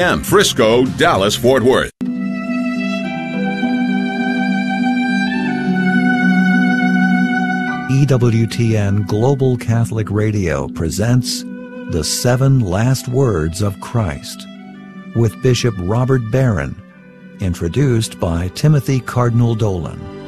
M. Frisco, Dallas, Fort Worth. EWTN Global Catholic Radio presents The Seven Last Words of Christ with Bishop Robert Barron, introduced by Timothy Cardinal Dolan.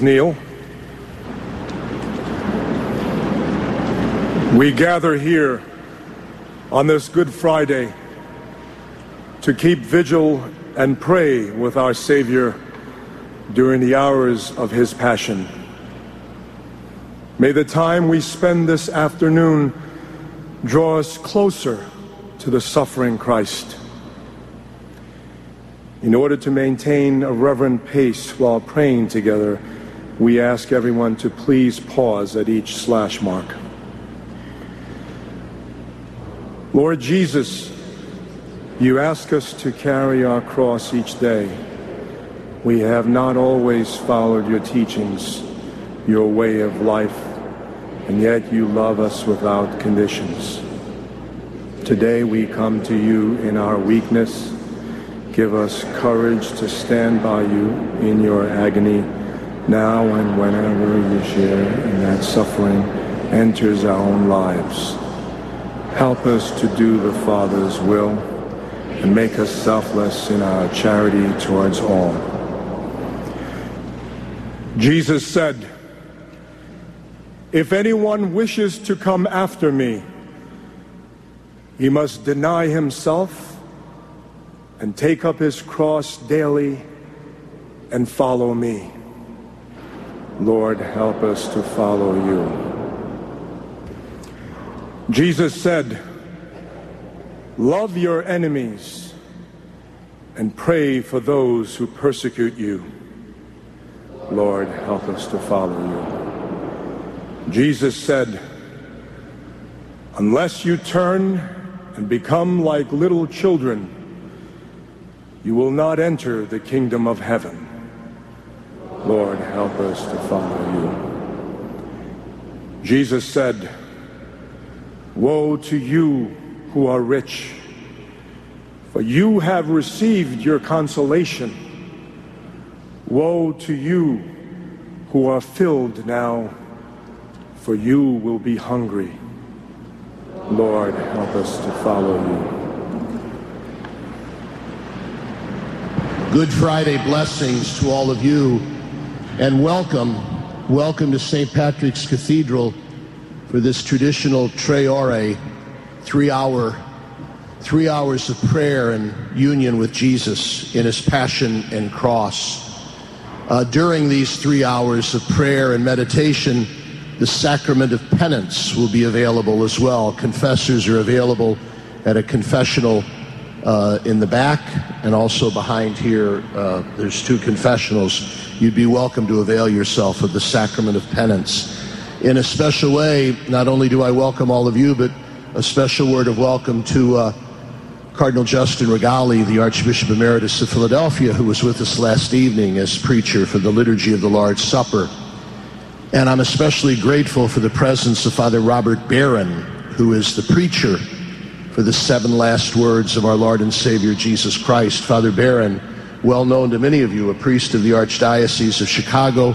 Please kneel. We gather here on this Good Friday to keep vigil and pray with our Savior during the hours of His Passion. May the time we spend this afternoon draw us closer to the suffering Christ. In order to maintain a reverent pace while praying together, we ask everyone to please pause at each slash mark. Lord Jesus, you ask us to carry our cross each day. We have not always followed your teachings, your way of life, and yet you love us without conditions. Today we come to you in our weakness Give us courage to stand by you in your agony now and whenever you share in that suffering enters our own lives. Help us to do the Father's will and make us selfless in our charity towards all. Jesus said, If anyone wishes to come after me, he must deny himself and take up his cross daily and follow me. Lord, help us to follow you. Jesus said, Love your enemies and pray for those who persecute you. Lord, help us to follow you. Jesus said, Unless you turn and become like little children, you will not enter the kingdom of heaven. Lord, help us to follow you. Jesus said, Woe to you who are rich, for you have received your consolation. Woe to you who are filled now, for you will be hungry. Lord, help us to follow you. Good Friday blessings to all of you and welcome, welcome to St. Patrick's Cathedral for this traditional Tre Ore, three hour, three hours of prayer and union with Jesus in his passion and cross. Uh, during these three hours of prayer and meditation, the sacrament of penance will be available as well. Confessors are available at a confessional uh, in the back and also behind here. Uh, there's two confessionals. You'd be welcome to avail yourself of the sacrament of penance. In a special way, not only do I welcome all of you, but a special word of welcome to uh, Cardinal Justin Rigali, the Archbishop Emeritus of Philadelphia, who was with us last evening as preacher for the Liturgy of the Lord's Supper. And I'm especially grateful for the presence of Father Robert Barron, who is the preacher for the seven last words of our Lord and Savior Jesus Christ. Father Barron, well known to many of you, a priest of the Archdiocese of Chicago,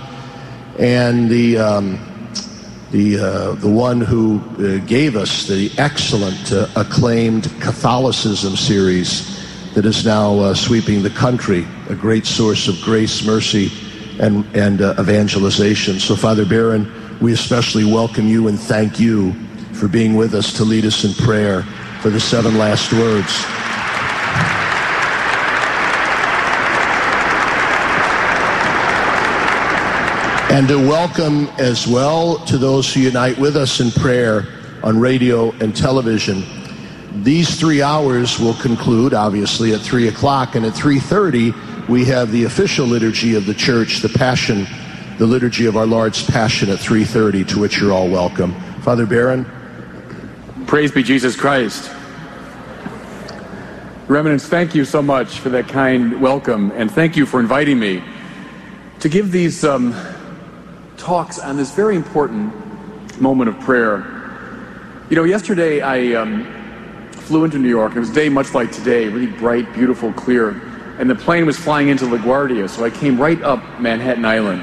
and the um, the uh, the one who uh, gave us the excellent, uh, acclaimed Catholicism series that is now uh, sweeping the country, a great source of grace, mercy, and and uh, evangelization. So, Father Barron, we especially welcome you and thank you for being with us to lead us in prayer for the seven last words. And to welcome as well to those who unite with us in prayer on radio and television. These three hours will conclude, obviously, at 3 o'clock, and at 3.30 we have the official liturgy of the church, the Passion, the liturgy of our Lord's Passion at 3.30, to which you're all welcome. Father Barron. Praise be Jesus Christ. Eminence, thank you so much for that kind welcome, and thank you for inviting me to give these um, talks on this very important moment of prayer. You know, yesterday I um, flew into New York. It was a day much like today, really bright, beautiful, clear. And the plane was flying into LaGuardia, so I came right up Manhattan Island.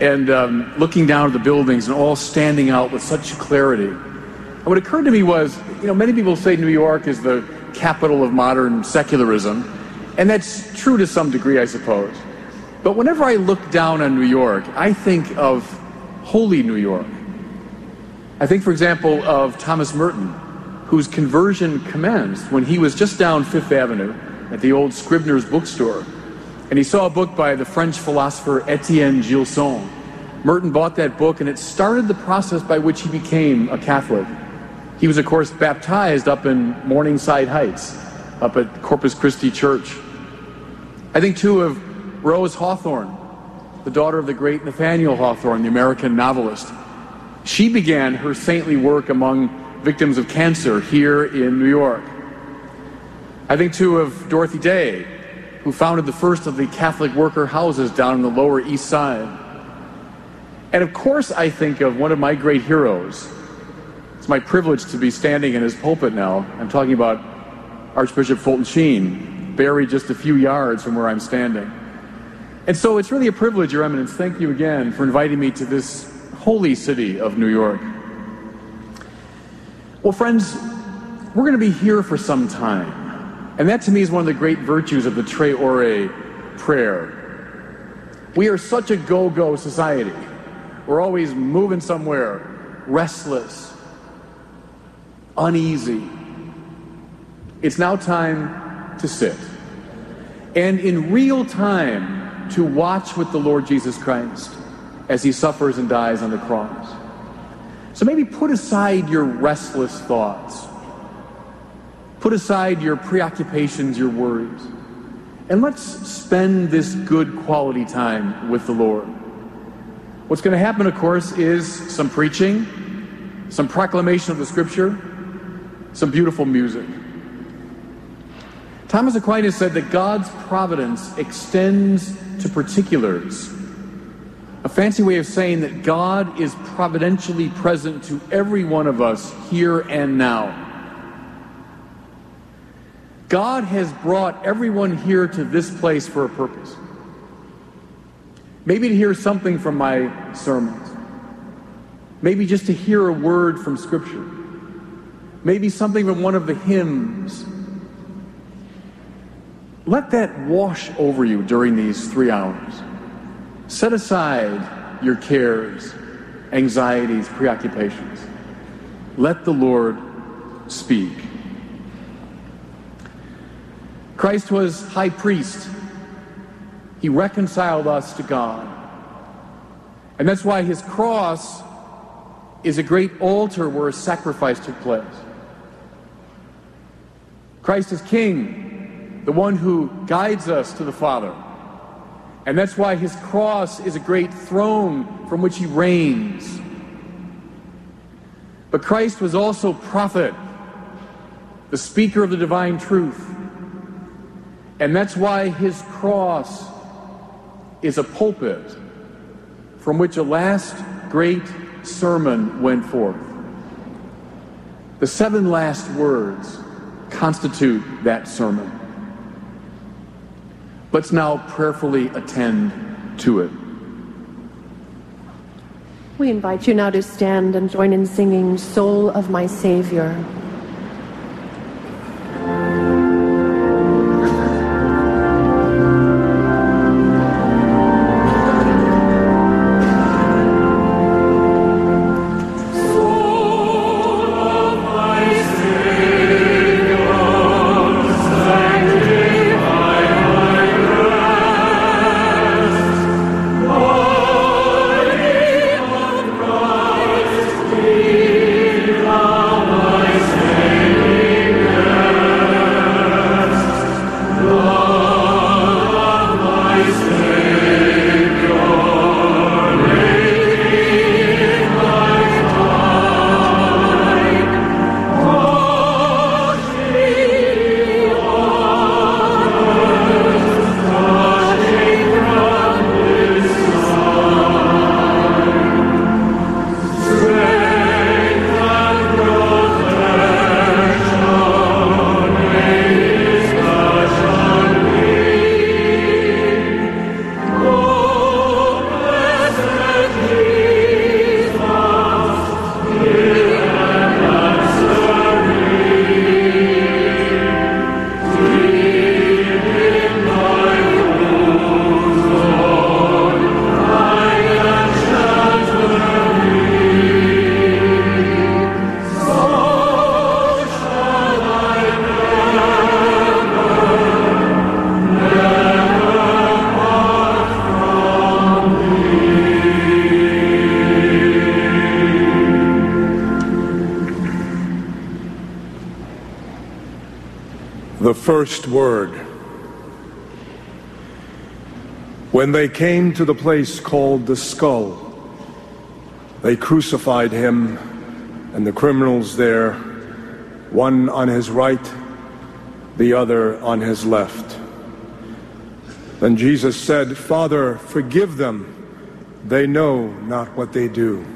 And um, looking down at the buildings and all standing out with such clarity. And what occurred to me was, you know, many people say New York is the capital of modern secularism. And that's true to some degree, I suppose. But whenever I look down on New York, I think of holy New York. I think, for example, of Thomas Merton, whose conversion commenced when he was just down Fifth Avenue at the old Scribner's bookstore. And he saw a book by the French philosopher Etienne Gilson. Merton bought that book, and it started the process by which he became a Catholic. He was, of course, baptized up in Morningside Heights, up at Corpus Christi Church. I think, too, of Rose Hawthorne, the daughter of the great Nathaniel Hawthorne, the American novelist. She began her saintly work among victims of cancer here in New York. I think, too, of Dorothy Day, who founded the first of the Catholic worker houses down on the Lower East Side. And of course, I think of one of my great heroes, it's my privilege to be standing in his pulpit now. I'm talking about Archbishop Fulton Sheen, buried just a few yards from where I'm standing. And so it's really a privilege, Your Eminence. Thank you again for inviting me to this holy city of New York. Well, friends, we're going to be here for some time. And that to me is one of the great virtues of the Tre Ore prayer. We are such a go go society. We're always moving somewhere, restless, uneasy. It's now time to sit. And in real time, to watch with the Lord Jesus Christ as he suffers and dies on the cross. So maybe put aside your restless thoughts. Put aside your preoccupations, your worries. And let's spend this good quality time with the Lord. What's going to happen, of course, is some preaching, some proclamation of the scripture, some beautiful music. Thomas Aquinas said that God's providence extends to particulars. A fancy way of saying that God is providentially present to every one of us here and now. God has brought everyone here to this place for a purpose. Maybe to hear something from my sermons. Maybe just to hear a word from Scripture. maybe something from one of the hymns. Let that wash over you during these three hours. Set aside your cares, anxieties, preoccupations. Let the Lord speak. Christ was high priest. He reconciled us to God. And that's why his cross is a great altar where a sacrifice took place. Christ is King, the one who guides us to the Father. And that's why his cross is a great throne from which he reigns. But Christ was also prophet, the speaker of the divine truth. And that's why his cross is a pulpit from which a last great sermon went forth. The seven last words constitute that sermon. Let's now prayerfully attend to it. We invite you now to stand and join in singing Soul of My Savior. To the place called the skull, they crucified him and the criminals there, one on his right, the other on his left. Then Jesus said, Father, forgive them. They know not what they do.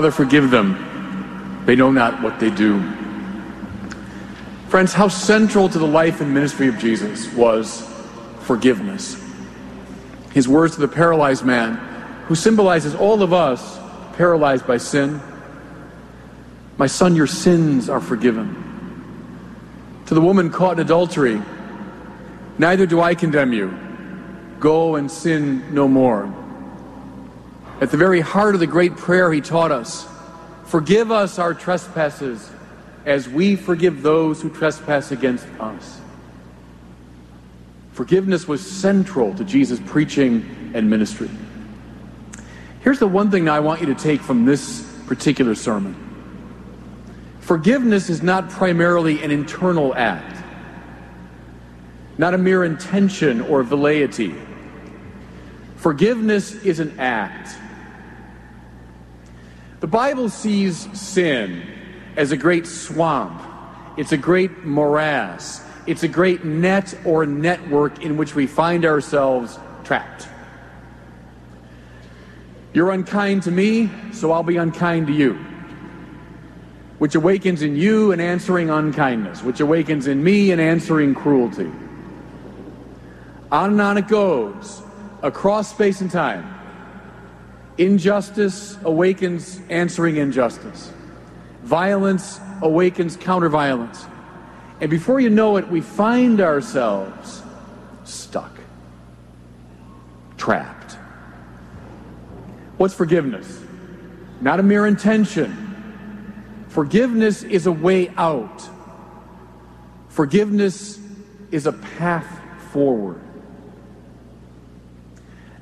Father, forgive them. They know not what they do. Friends, how central to the life and ministry of Jesus was forgiveness. His words to the paralyzed man, who symbolizes all of us paralyzed by sin My son, your sins are forgiven. To the woman caught in adultery, Neither do I condemn you. Go and sin no more. At the very heart of the great prayer he taught us Forgive us our trespasses as we forgive those who trespass against us. Forgiveness was central to Jesus' preaching and ministry. Here's the one thing I want you to take from this particular sermon forgiveness is not primarily an internal act, not a mere intention or velleity. Forgiveness is an act. The Bible sees sin as a great swamp. It's a great morass. It's a great net or network in which we find ourselves trapped. You're unkind to me, so I'll be unkind to you. Which awakens in you an answering unkindness, which awakens in me an answering cruelty. On and on it goes, across space and time. Injustice awakens answering injustice. Violence awakens counterviolence. And before you know it, we find ourselves stuck. trapped. What's forgiveness? Not a mere intention. Forgiveness is a way out. Forgiveness is a path forward.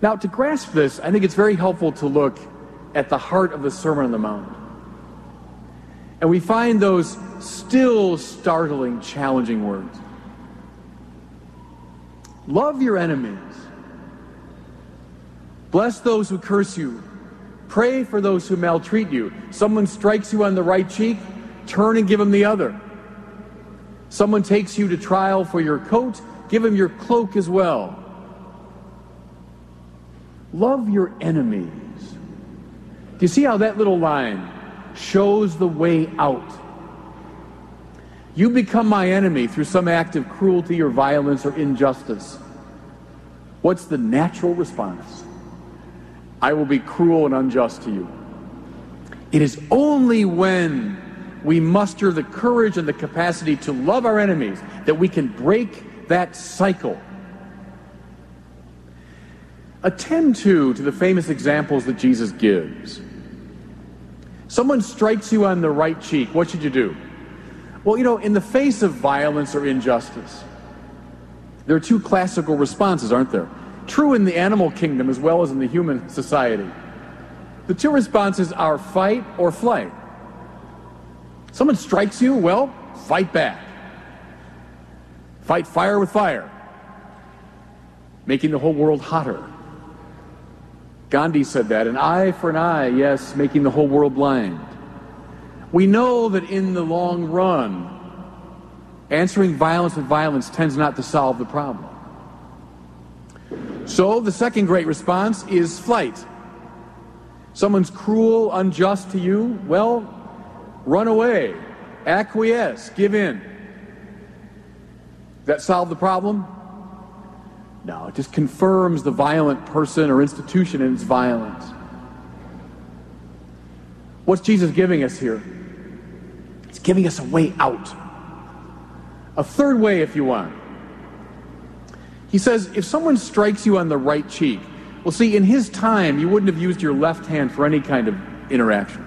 Now, to grasp this, I think it's very helpful to look at the heart of the Sermon on the Mount. And we find those still startling, challenging words. Love your enemies. Bless those who curse you. Pray for those who maltreat you. Someone strikes you on the right cheek, turn and give him the other. Someone takes you to trial for your coat, give him your cloak as well. Love your enemies. Do you see how that little line shows the way out? You become my enemy through some act of cruelty or violence or injustice. What's the natural response? I will be cruel and unjust to you. It is only when we muster the courage and the capacity to love our enemies that we can break that cycle. Attend to to the famous examples that Jesus gives. Someone strikes you on the right cheek, what should you do? Well, you know, in the face of violence or injustice, there are two classical responses, aren't there? True in the animal kingdom as well as in the human society. The two responses are fight or flight. Someone strikes you, well, fight back. Fight fire with fire, making the whole world hotter. Gandhi said that, an eye for an eye, yes, making the whole world blind. We know that in the long run, answering violence with violence tends not to solve the problem. So the second great response is flight. Someone's cruel, unjust to you, well, run away, acquiesce, give in. That solve the problem? No, it just confirms the violent person or institution in its violence. What's Jesus giving us here? He's giving us a way out. A third way, if you want. He says, if someone strikes you on the right cheek, well, see, in his time, you wouldn't have used your left hand for any kind of interaction,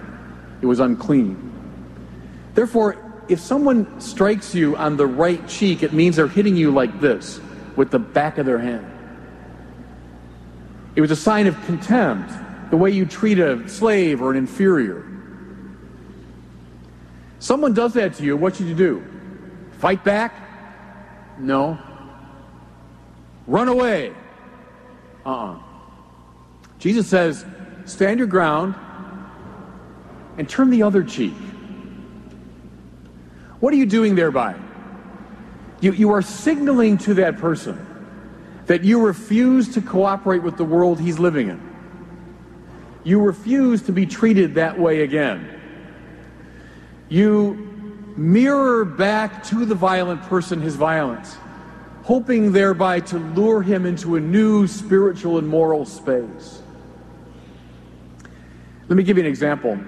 it was unclean. Therefore, if someone strikes you on the right cheek, it means they're hitting you like this with the back of their hand. It was a sign of contempt, the way you treat a slave or an inferior. Someone does that to you, what should you do? Fight back? No. Run away? Uh uh-uh. uh Jesus says, stand your ground and turn the other cheek. What are you doing thereby? You, you are signaling to that person that you refuse to cooperate with the world he's living in. You refuse to be treated that way again. You mirror back to the violent person his violence, hoping thereby to lure him into a new spiritual and moral space. Let me give you an example.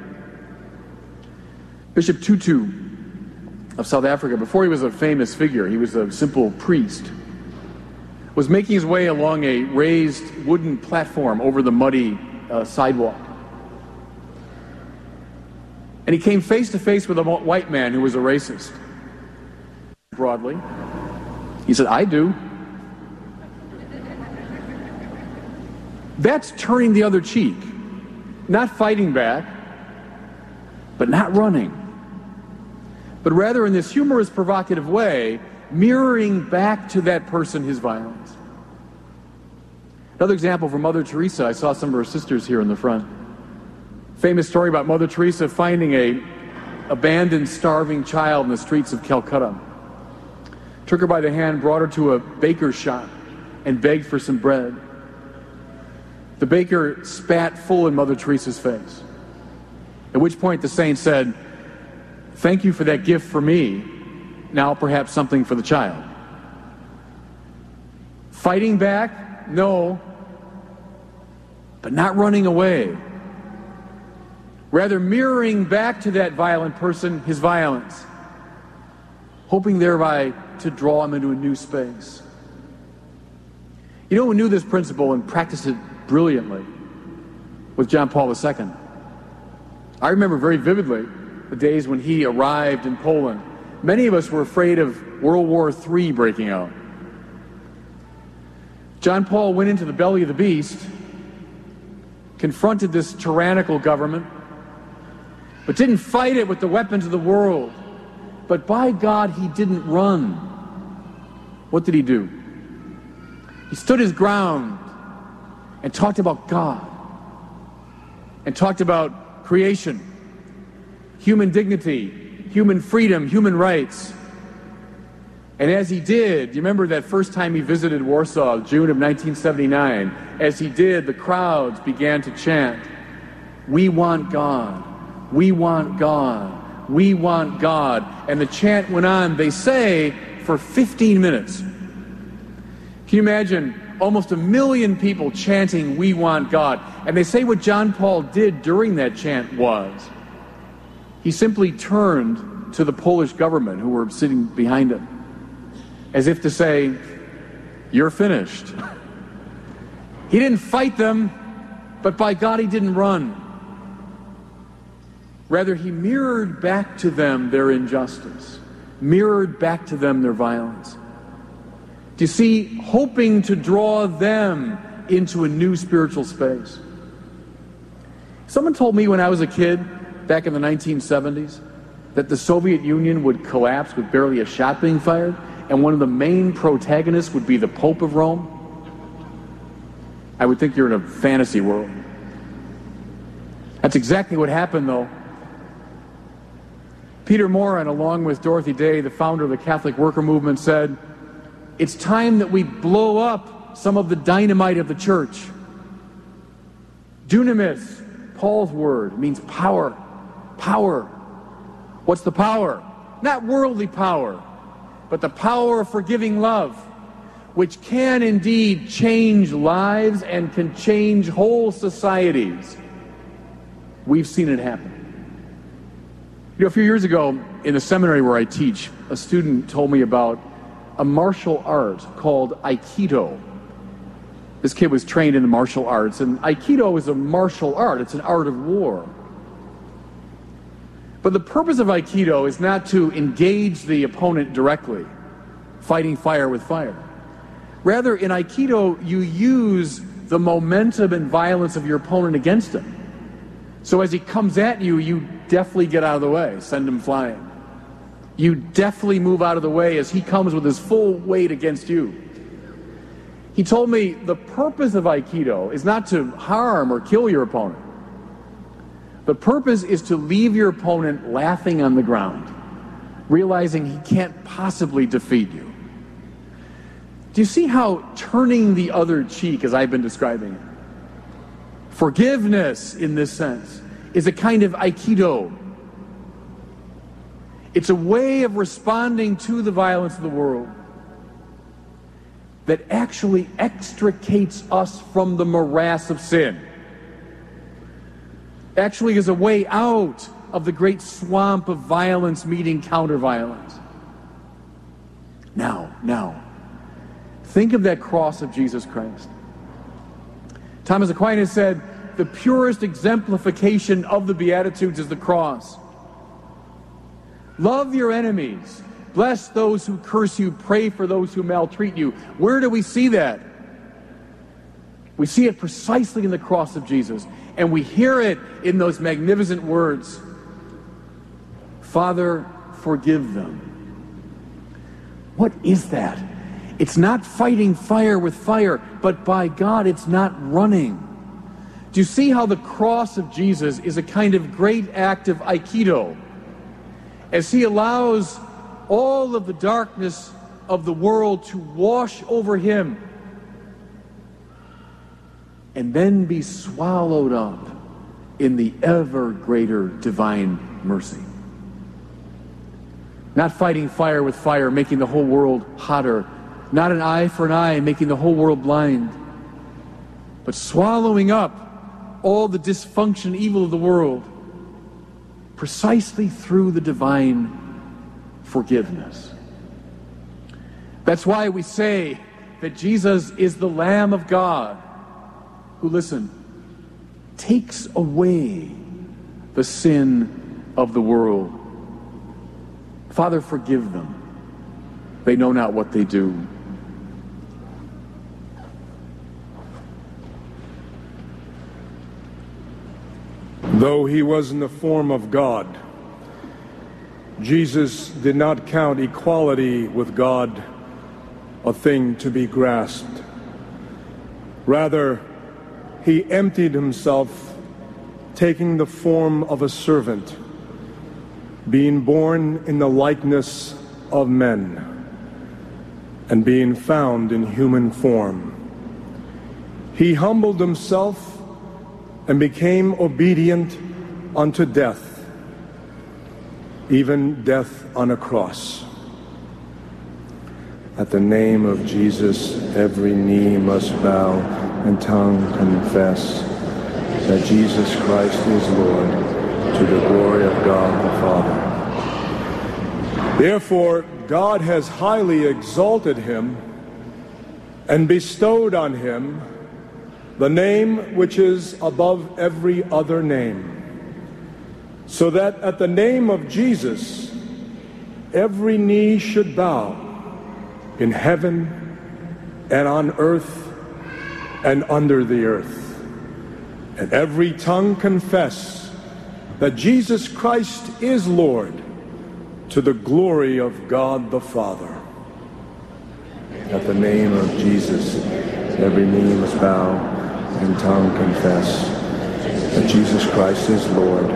Bishop Tutu of South Africa, before he was a famous figure, he was a simple priest, was making his way along a raised wooden platform over the muddy uh, sidewalk. And he came face to face with a white man who was a racist. Broadly, he said, I do. That's turning the other cheek, not fighting back, but not running but rather in this humorous, provocative way, mirroring back to that person his violence. Another example from Mother Teresa, I saw some of her sisters here in the front. Famous story about Mother Teresa finding a abandoned, starving child in the streets of Calcutta. Took her by the hand, brought her to a baker's shop, and begged for some bread. The baker spat full in Mother Teresa's face. At which point the saint said, Thank you for that gift for me. Now, perhaps something for the child. Fighting back? No. But not running away. Rather, mirroring back to that violent person his violence, hoping thereby to draw him into a new space. You know who knew this principle and practiced it brilliantly? With John Paul II. I remember very vividly the days when he arrived in Poland. Many of us were afraid of World War III breaking out. John Paul went into the belly of the beast, confronted this tyrannical government, but didn't fight it with the weapons of the world. But by God, he didn't run. What did he do? He stood his ground and talked about God and talked about creation, human dignity, human freedom, human rights. And as he did, you remember that first time he visited Warsaw, June of 1979? As he did, the crowds began to chant, We want God. We want God. We want God. And the chant went on, they say, for 15 minutes. Can you imagine almost a million people chanting, We want God? And they say what John Paul did during that chant was he simply turned to the Polish government who were sitting behind him as if to say, You're finished. he didn't fight them, but by God, he didn't run. Rather, he mirrored back to them their injustice, mirrored back to them their violence. Do you see, hoping to draw them into a new spiritual space? Someone told me when I was a kid, back in the 1970s, that the Soviet Union would collapse with barely a shot being fired and one of the main protagonists would be the Pope of Rome, I would think you're in a fantasy world. That's exactly what happened, though. Peter Maurin, along with Dorothy Day, the founder of the Catholic Worker Movement, said, It's time that we blow up some of the dynamite of the church. Dunamis, Paul's word, means power. Power. What's the power? Not worldly power, but the power of forgiving love, which can indeed change lives and can change whole societies. We've seen it happen. You know, a few years ago in the seminary where I teach, a student told me about a martial art called Aikido. This kid was trained in the martial arts, and Aikido is a martial art, it's an art of war. But the purpose of Aikido is not to engage the opponent directly, fighting fire with fire. Rather, in Aikido, you use the momentum and violence of your opponent against him. So as he comes at you, you deftly get out of the way, send him flying. You deftly move out of the way as he comes with his full weight against you. He told me the purpose of Aikido is not to harm or kill your opponent. The purpose is to leave your opponent laughing on the ground, realizing he can't possibly defeat you. Do you see how turning the other cheek, as I've been describing it, forgiveness in this sense, is a kind of aikido? It's a way of responding to the violence of the world that actually extricates us from the morass of sin actually is a way out of the great swamp of violence meeting counter-violence. Now, now, think of that cross of Jesus Christ. Thomas Aquinas said, the purest exemplification of the Beatitudes is the cross. Love your enemies. Bless those who curse you. Pray for those who maltreat you. Where do we see that? We see it precisely in the cross of Jesus. And we hear it in those magnificent words Father, forgive them. What is that? It's not fighting fire with fire, but by God, it's not running. Do you see how the cross of Jesus is a kind of great act of Aikido? As he allows all of the darkness of the world to wash over him and then be swallowed up in the ever greater divine mercy. Not fighting fire with fire, making the whole world hotter. Not an eye for an eye, making the whole world blind. But swallowing up all the dysfunction, evil of the world, precisely through the divine forgiveness. That's why we say that Jesus is the Lamb of God who, listen, takes away the sin of the world. Father, forgive them. They know not what they do. Though he was in the form of God, Jesus did not count equality with God a thing to be grasped. Rather, he emptied himself, taking the form of a servant, being born in the likeness of men, and being found in human form. He humbled himself and became obedient unto death, even death on a cross. At the name of Jesus, every knee must bow and tongue confess that Jesus Christ is Lord to the glory of God the Father. Therefore, God has highly exalted him and bestowed on him the name which is above every other name, so that at the name of Jesus every knee should bow in heaven and on earth and under the earth, and every tongue confess that Jesus Christ is Lord to the glory of God the Father. At the name of Jesus, every knee must bow and tongue confess that Jesus Christ is Lord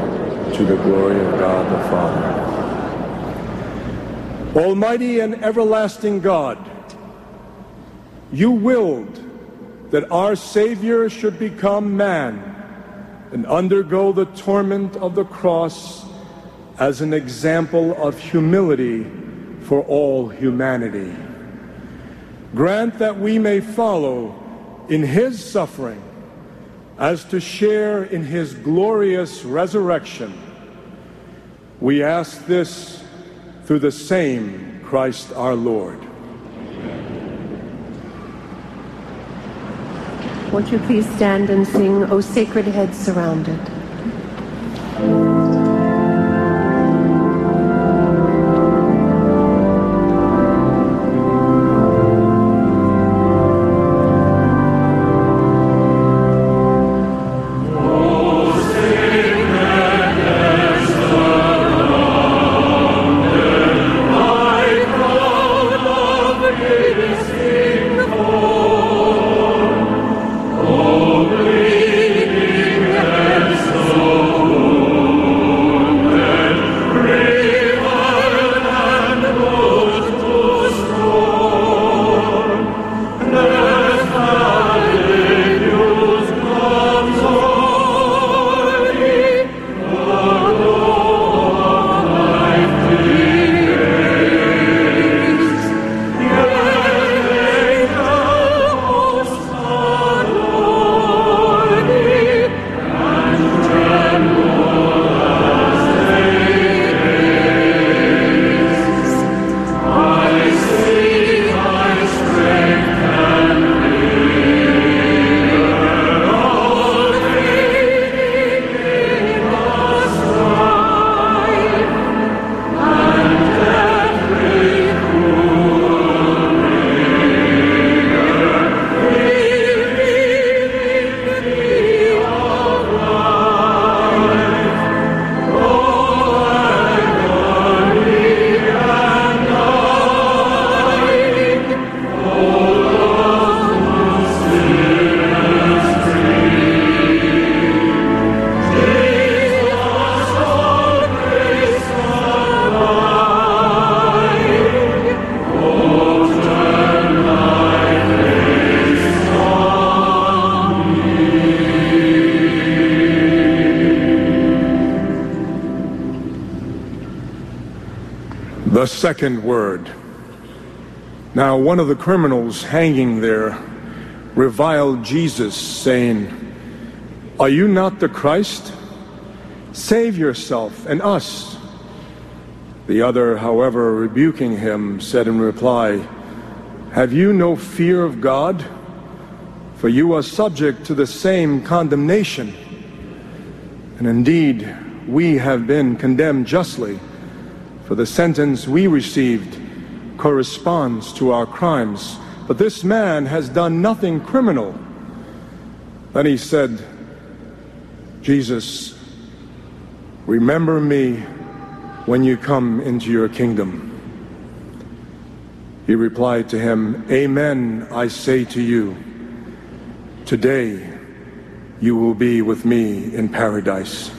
to the glory of God the Father. Almighty and everlasting God, you willed that our Savior should become man and undergo the torment of the cross as an example of humility for all humanity. Grant that we may follow in his suffering as to share in his glorious resurrection. We ask this through the same Christ our Lord. Won't you please stand and sing, O Sacred Head Surrounded? Second word. Now, one of the criminals hanging there reviled Jesus, saying, Are you not the Christ? Save yourself and us. The other, however, rebuking him, said in reply, Have you no fear of God? For you are subject to the same condemnation. And indeed, we have been condemned justly, for the sentence we received corresponds to our crimes. But this man has done nothing criminal. Then he said, Jesus, remember me when you come into your kingdom. He replied to him, Amen, I say to you, today you will be with me in paradise.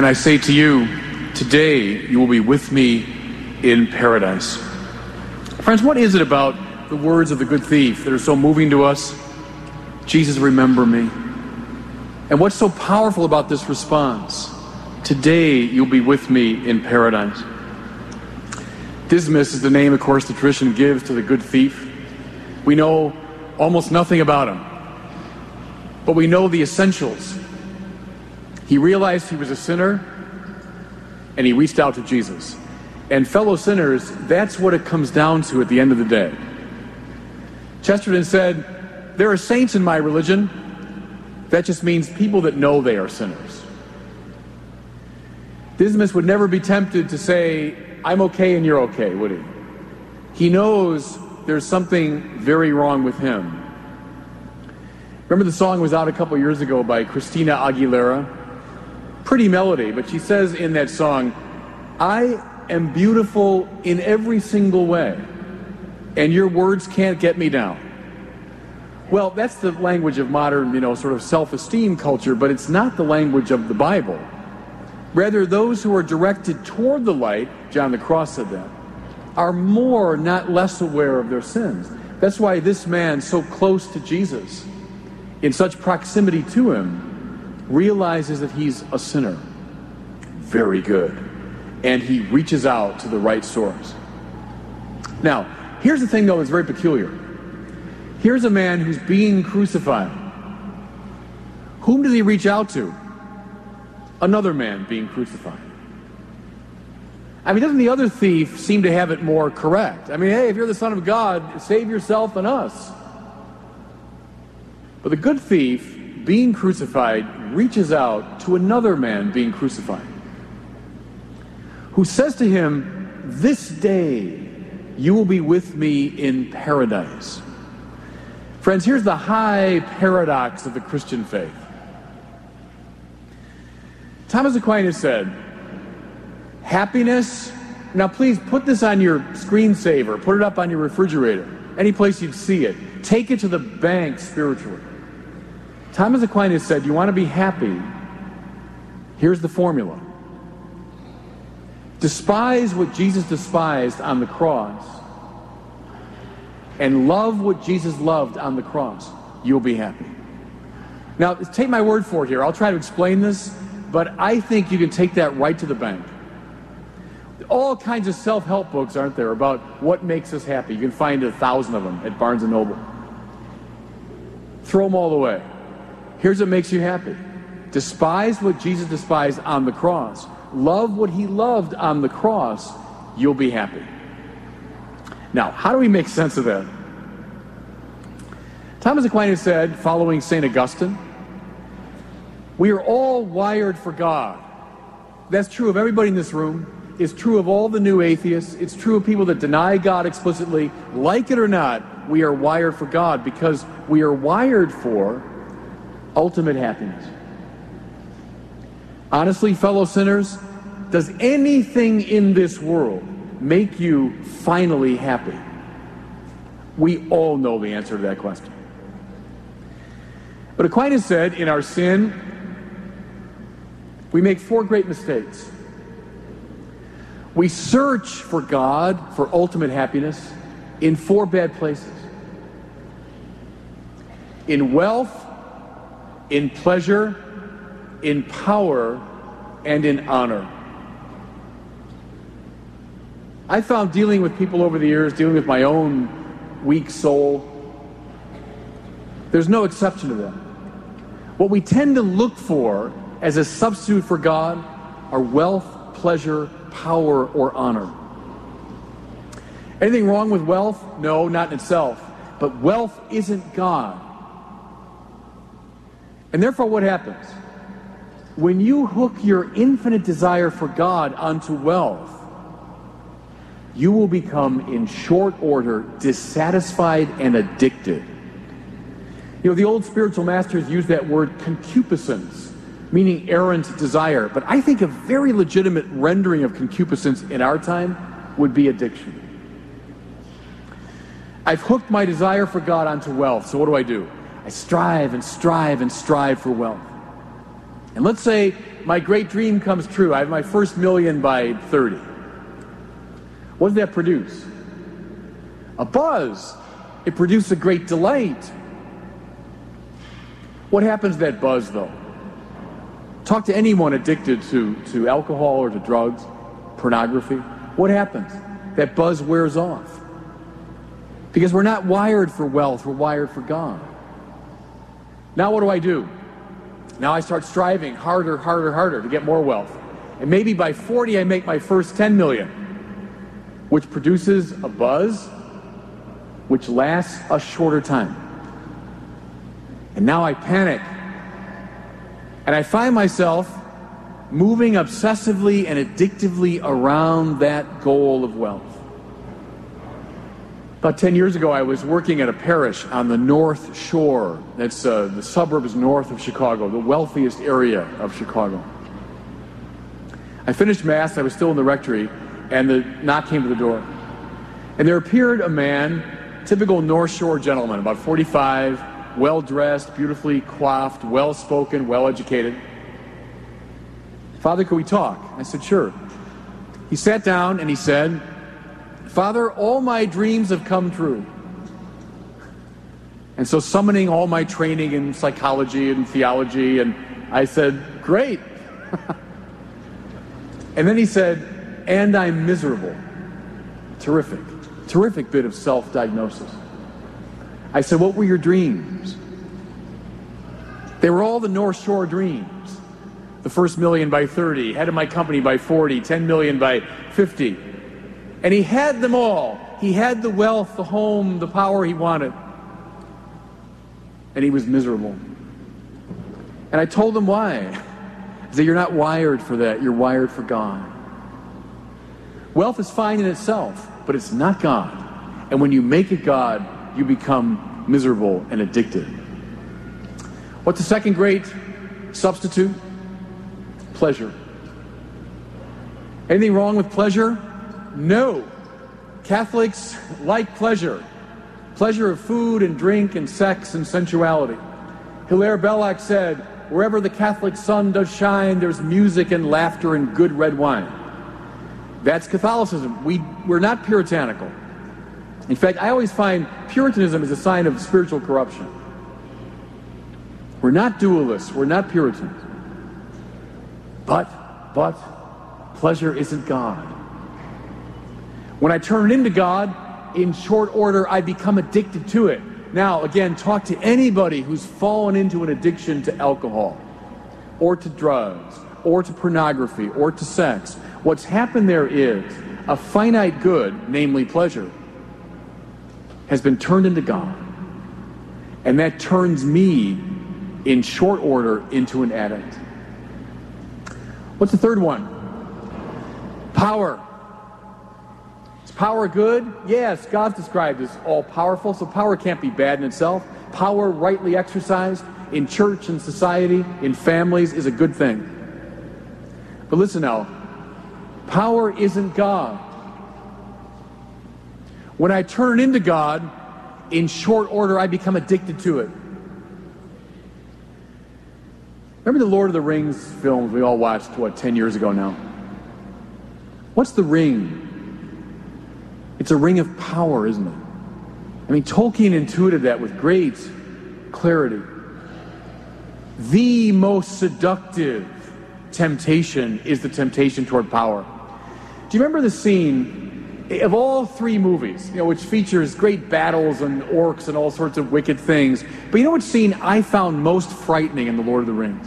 Amen. I say to you, today you will be with me in paradise. Friends, what is it about the words of the good thief that are so moving to us? Jesus, remember me. And what's so powerful about this response? Today you'll be with me in paradise. Dismas is the name, of course, the tradition gives to the good thief. We know almost nothing about him, but we know the essentials. He realized he was a sinner, and he reached out to Jesus. And fellow sinners, that's what it comes down to at the end of the day. Chesterton said, There are saints in my religion. That just means people that know they are sinners. Dismas would never be tempted to say, I'm okay and you're okay, would he? He knows there's something very wrong with him. Remember the song was out a couple years ago by Christina Aguilera? Pretty melody, but she says in that song, I am beautiful in every single way, and your words can't get me down. Well, that's the language of modern, you know, sort of self esteem culture, but it's not the language of the Bible. Rather, those who are directed toward the light, John the Cross said that, are more, not less aware of their sins. That's why this man, so close to Jesus, in such proximity to him, realizes that he's a sinner. Very good. And he reaches out to the right source. Now, here's the thing, though, that's very peculiar. Here's a man who's being crucified. Whom does he reach out to? Another man being crucified. I mean, doesn't the other thief seem to have it more correct? I mean, hey, if you're the Son of God, save yourself and us. But the good thief, being crucified, reaches out to another man being crucified, who says to him, This day you will be with me in paradise. Friends, here's the high paradox of the Christian faith. Thomas Aquinas said, Happiness, now please put this on your screensaver, put it up on your refrigerator, any place you'd see it. Take it to the bank spiritually. Thomas Aquinas said, You want to be happy? Here's the formula despise what Jesus despised on the cross, and love what Jesus loved on the cross. You'll be happy. Now, take my word for it here. I'll try to explain this, but I think you can take that right to the bank all kinds of self-help books, aren't there, about what makes us happy? You can find a thousand of them at Barnes & Noble. Throw them all away. Here's what makes you happy. Despise what Jesus despised on the cross. Love what he loved on the cross. You'll be happy. Now, how do we make sense of that? Thomas Aquinas said, following St. Augustine, we are all wired for God. That's true of everybody in this room It's true of all the new atheists. It's true of people that deny God explicitly. Like it or not, we are wired for God because we are wired for ultimate happiness. Honestly, fellow sinners, does anything in this world make you finally happy? We all know the answer to that question. But Aquinas said, in our sin, we make four great mistakes. We search for God for ultimate happiness in four bad places in wealth, in pleasure, in power, and in honor. I found dealing with people over the years, dealing with my own weak soul, there's no exception to that. What we tend to look for as a substitute for God are wealth, pleasure, power, or honor. Anything wrong with wealth? No, not in itself. But wealth isn't God. And therefore, what happens? When you hook your infinite desire for God onto wealth, you will become, in short order, dissatisfied and addicted. You know, the old spiritual masters use that word concupiscence meaning errant desire. But I think a very legitimate rendering of concupiscence in our time would be addiction. I've hooked my desire for God onto wealth, so what do I do? Strive and strive and strive for wealth. And let's say my great dream comes true. I have my first million by 30. What does that produce? A buzz. It produces a great delight. What happens to that buzz, though? Talk to anyone addicted to, to alcohol or to drugs, pornography. What happens? That buzz wears off. Because we're not wired for wealth, we're wired for God. Now, what do I do? Now I start striving harder, harder, harder to get more wealth. And maybe by 40, I make my first 10 million, which produces a buzz which lasts a shorter time. And now I panic. And I find myself moving obsessively and addictively around that goal of wealth. About 10 years ago, I was working at a parish on the North Shore. That's uh, the suburbs north of Chicago, the wealthiest area of Chicago. I finished Mass, I was still in the rectory, and the knock came to the door. And there appeared a man, typical North Shore gentleman, about 45, well dressed, beautifully coiffed, well spoken, well educated. Father, could we talk? I said, sure. He sat down and he said, Father, all my dreams have come true. And so, summoning all my training in psychology and theology, and I said, Great. and then he said, And I'm miserable. Terrific. Terrific bit of self diagnosis. I said, What were your dreams? They were all the North Shore dreams. The first million by 30, head of my company by 40, 10 million by 50. And he had them all. He had the wealth, the home, the power he wanted. And he was miserable. And I told him why. I said, You're not wired for that. You're wired for God. Wealth is fine in itself, but it's not God. And when you make it God, you become miserable and addicted. What's the second great substitute? Pleasure. Anything wrong with pleasure? No. Catholics like pleasure. Pleasure of food and drink and sex and sensuality. Hilaire Belloc said, Wherever the Catholic sun does shine, there's music and laughter and good red wine. That's Catholicism. We, we're not puritanical. In fact, I always find Puritanism is a sign of spiritual corruption. We're not dualists. We're not Puritans. But, but, pleasure isn't God. When I turn into God, in short order, I become addicted to it. Now, again, talk to anybody who's fallen into an addiction to alcohol, or to drugs, or to pornography, or to sex. What's happened there is a finite good, namely pleasure, has been turned into God. And that turns me, in short order, into an addict. What's the third one? Power. Power good? Yes, God's described as all powerful, so power can't be bad in itself. Power rightly exercised in church and society, in families, is a good thing. But listen now power isn't God. When I turn into God, in short order, I become addicted to it. Remember the Lord of the Rings films we all watched, what, 10 years ago now? What's the ring? It's a ring of power, isn't it? I mean, Tolkien intuited that with great clarity. The most seductive temptation is the temptation toward power. Do you remember the scene of all three movies, you know, which features great battles and orcs and all sorts of wicked things? But you know what scene I found most frightening in The Lord of the Rings?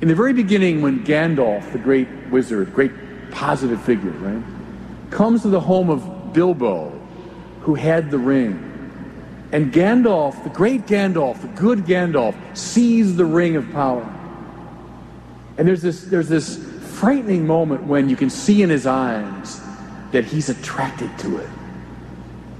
In the very beginning, when Gandalf, the great wizard, great positive figure, right? Comes to the home of Bilbo, who had the ring. And Gandalf, the great Gandalf, the good Gandalf, sees the ring of power. And there's this, there's this frightening moment when you can see in his eyes that he's attracted to it.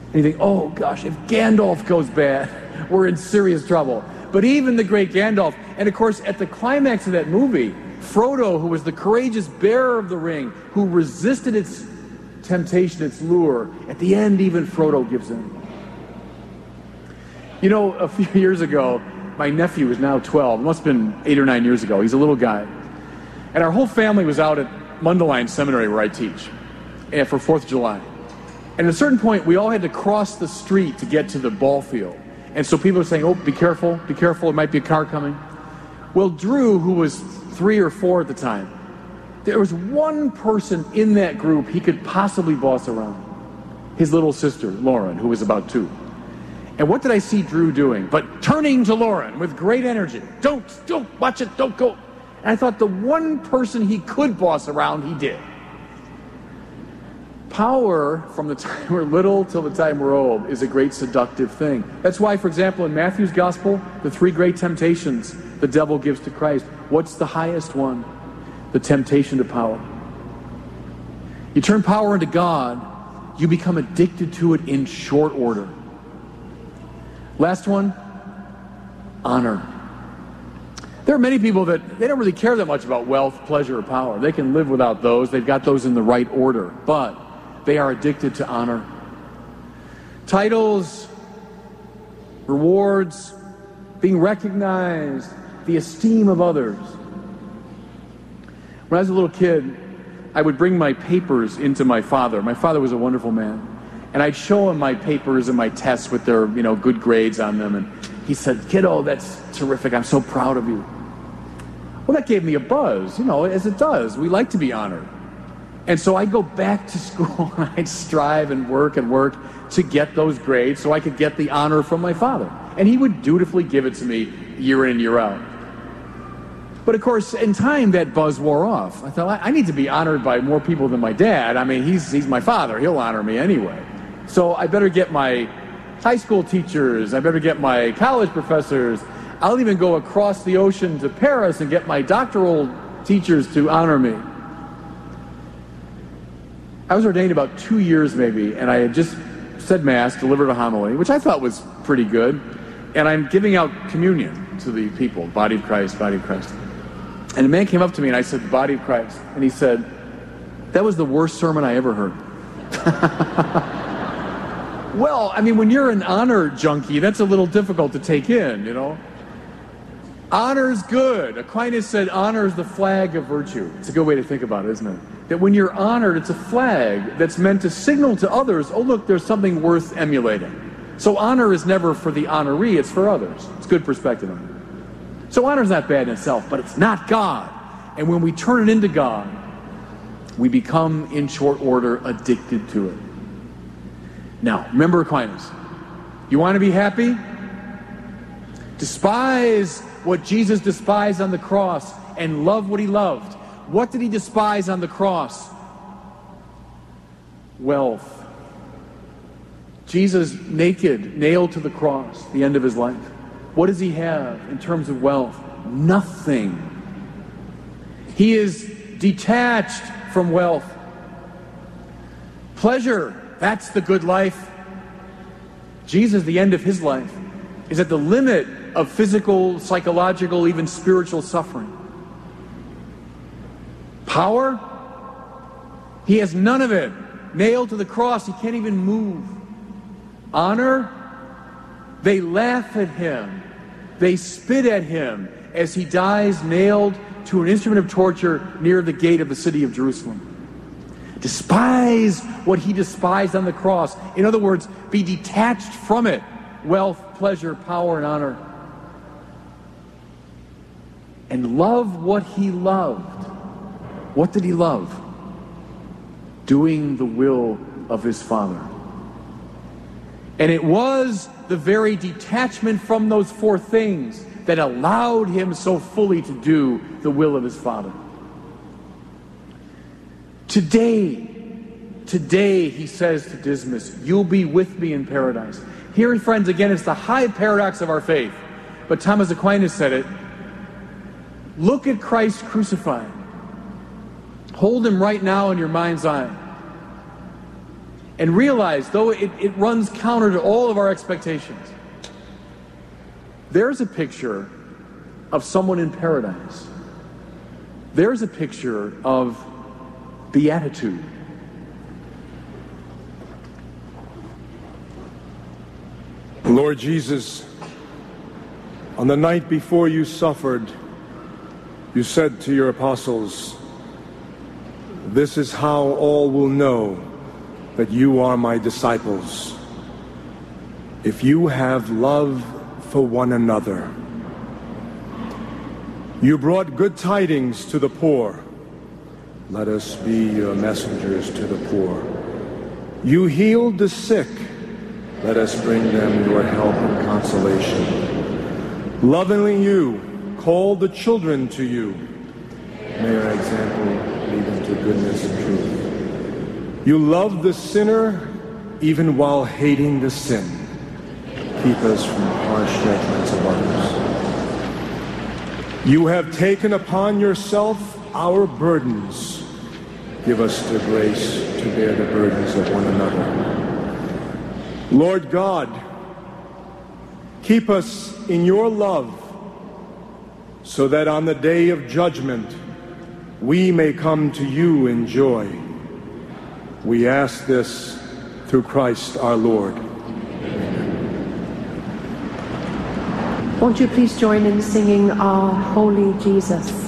And you think, oh gosh, if Gandalf goes bad, we're in serious trouble. But even the great Gandalf, and of course, at the climax of that movie, Frodo, who was the courageous bearer of the ring, who resisted its temptation, its lure. At the end, even Frodo gives in. You know, a few years ago, my nephew is now 12. It must have been eight or nine years ago. He's a little guy. And our whole family was out at Mundelein Seminary where I teach eh, for 4th of July. And at a certain point, we all had to cross the street to get to the ball field. And so people were saying, oh, be careful, be careful, it might be a car coming. Well, Drew, who was three or four at the time, there was one person in that group he could possibly boss around his little sister, Lauren, who was about two. And what did I see Drew doing? But turning to Lauren with great energy. Don't, don't, watch it, don't go. And I thought the one person he could boss around, he did. Power from the time we're little till the time we're old is a great seductive thing. That's why, for example, in Matthew's gospel, the three great temptations the devil gives to Christ, what's the highest one? The temptation to power. You turn power into God, you become addicted to it in short order. Last one honor. There are many people that they don't really care that much about wealth, pleasure, or power. They can live without those. They've got those in the right order. But they are addicted to honor. Titles, rewards, being recognized, the esteem of others. When I was a little kid, I would bring my papers into my father. My father was a wonderful man. And I'd show him my papers and my tests with their, you know, good grades on them. And he said, Kiddo, that's terrific. I'm so proud of you. Well, that gave me a buzz, you know, as it does. We like to be honored. And so I'd go back to school and I'd strive and work and work to get those grades so I could get the honor from my father. And he would dutifully give it to me year in and year out. But of course, in time, that buzz wore off. I thought, I need to be honored by more people than my dad. I mean, he's, he's my father. He'll honor me anyway. So I better get my high school teachers. I better get my college professors. I'll even go across the ocean to Paris and get my doctoral teachers to honor me. I was ordained about two years maybe, and I had just said Mass, delivered a homily, which I thought was pretty good. And I'm giving out communion to the people, body of Christ, body of Christ. And a man came up to me and I said, the body of Christ. And he said, that was the worst sermon I ever heard. well, I mean, when you're an honor junkie, that's a little difficult to take in, you know? Honor's good. Aquinas said honor is the flag of virtue. It's a good way to think about it, isn't it? That when you're honored, it's a flag that's meant to signal to others, oh, look, there's something worth emulating. So honor is never for the honoree, it's for others. It's good perspective on it. So honor's not bad in itself, but it's not God. And when we turn it into God, we become, in short order, addicted to it. Now, remember Aquinas. You want to be happy? Despise what Jesus despised on the cross and love what he loved. What did he despise on the cross? Wealth. Jesus, naked, nailed to the cross, the end of his life. What does he have in terms of wealth? Nothing. He is detached from wealth. Pleasure, that's the good life. Jesus, the end of his life, is at the limit of physical, psychological, even spiritual suffering. Power, he has none of it. Nailed to the cross, he can't even move. Honor, they laugh at him. They spit at him as he dies nailed to an instrument of torture near the gate of the city of Jerusalem. Despise what he despised on the cross. In other words, be detached from it wealth, pleasure, power, and honor. And love what he loved. What did he love? Doing the will of his Father. And it was the very detachment from those four things that allowed him so fully to do the will of his Father. Today, today, he says to Dismas, you'll be with me in paradise. Here, friends, again, it's the high paradox of our faith. But Thomas Aquinas said it. Look at Christ crucified. Hold him right now in your mind's eye. And realize, though it, it runs counter to all of our expectations, there's a picture of someone in paradise. There's a picture of beatitude. Lord Jesus, On the night before you suffered, you said to your apostles, This is how all will know that you are my disciples. If you have love for one another, you brought good tidings to the poor. Let us be your messengers to the poor. You healed the sick. Let us bring them your help and consolation. Lovingly you call the children to you. May our example lead them to goodness and truth. You love the sinner even while hating the sin. Keep us from harsh judgments of others. You have taken upon yourself our burdens. Give us the grace to bear the burdens of one another. Lord God, Keep us in your love so that on the day of judgment we may come to you in joy. We ask this through Christ our Lord. Won't you please join in singing Our Holy Jesus?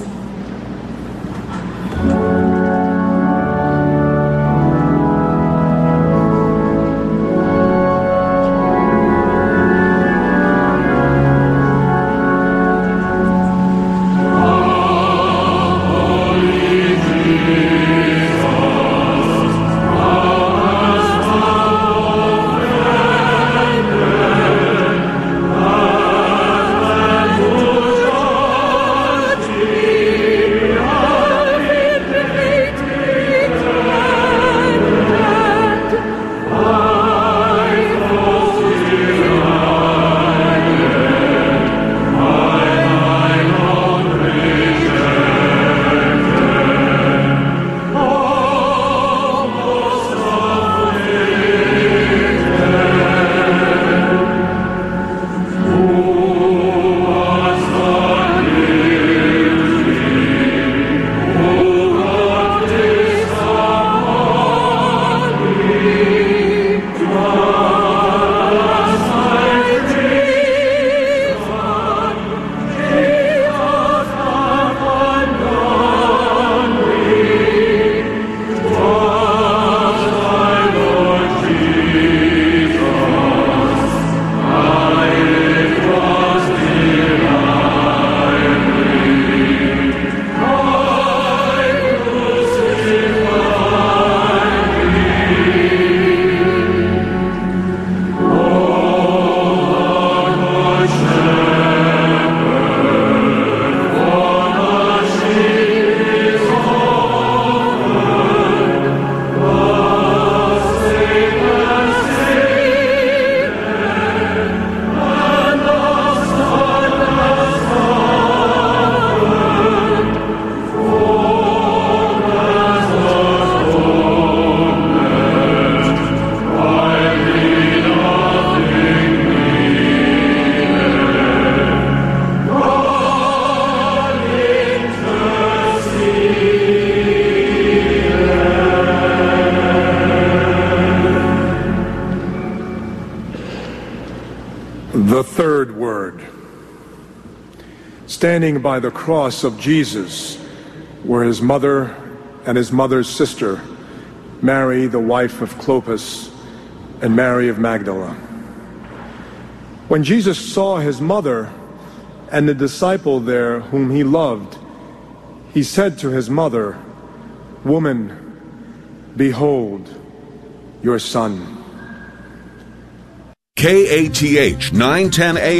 Standing by the cross of Jesus were his mother and his mother's sister, Mary, the wife of Clopas, and Mary of Magdala. When Jesus saw his mother and the disciple there whom he loved, he said to his mother, Woman, behold your son. KATH 910 AM.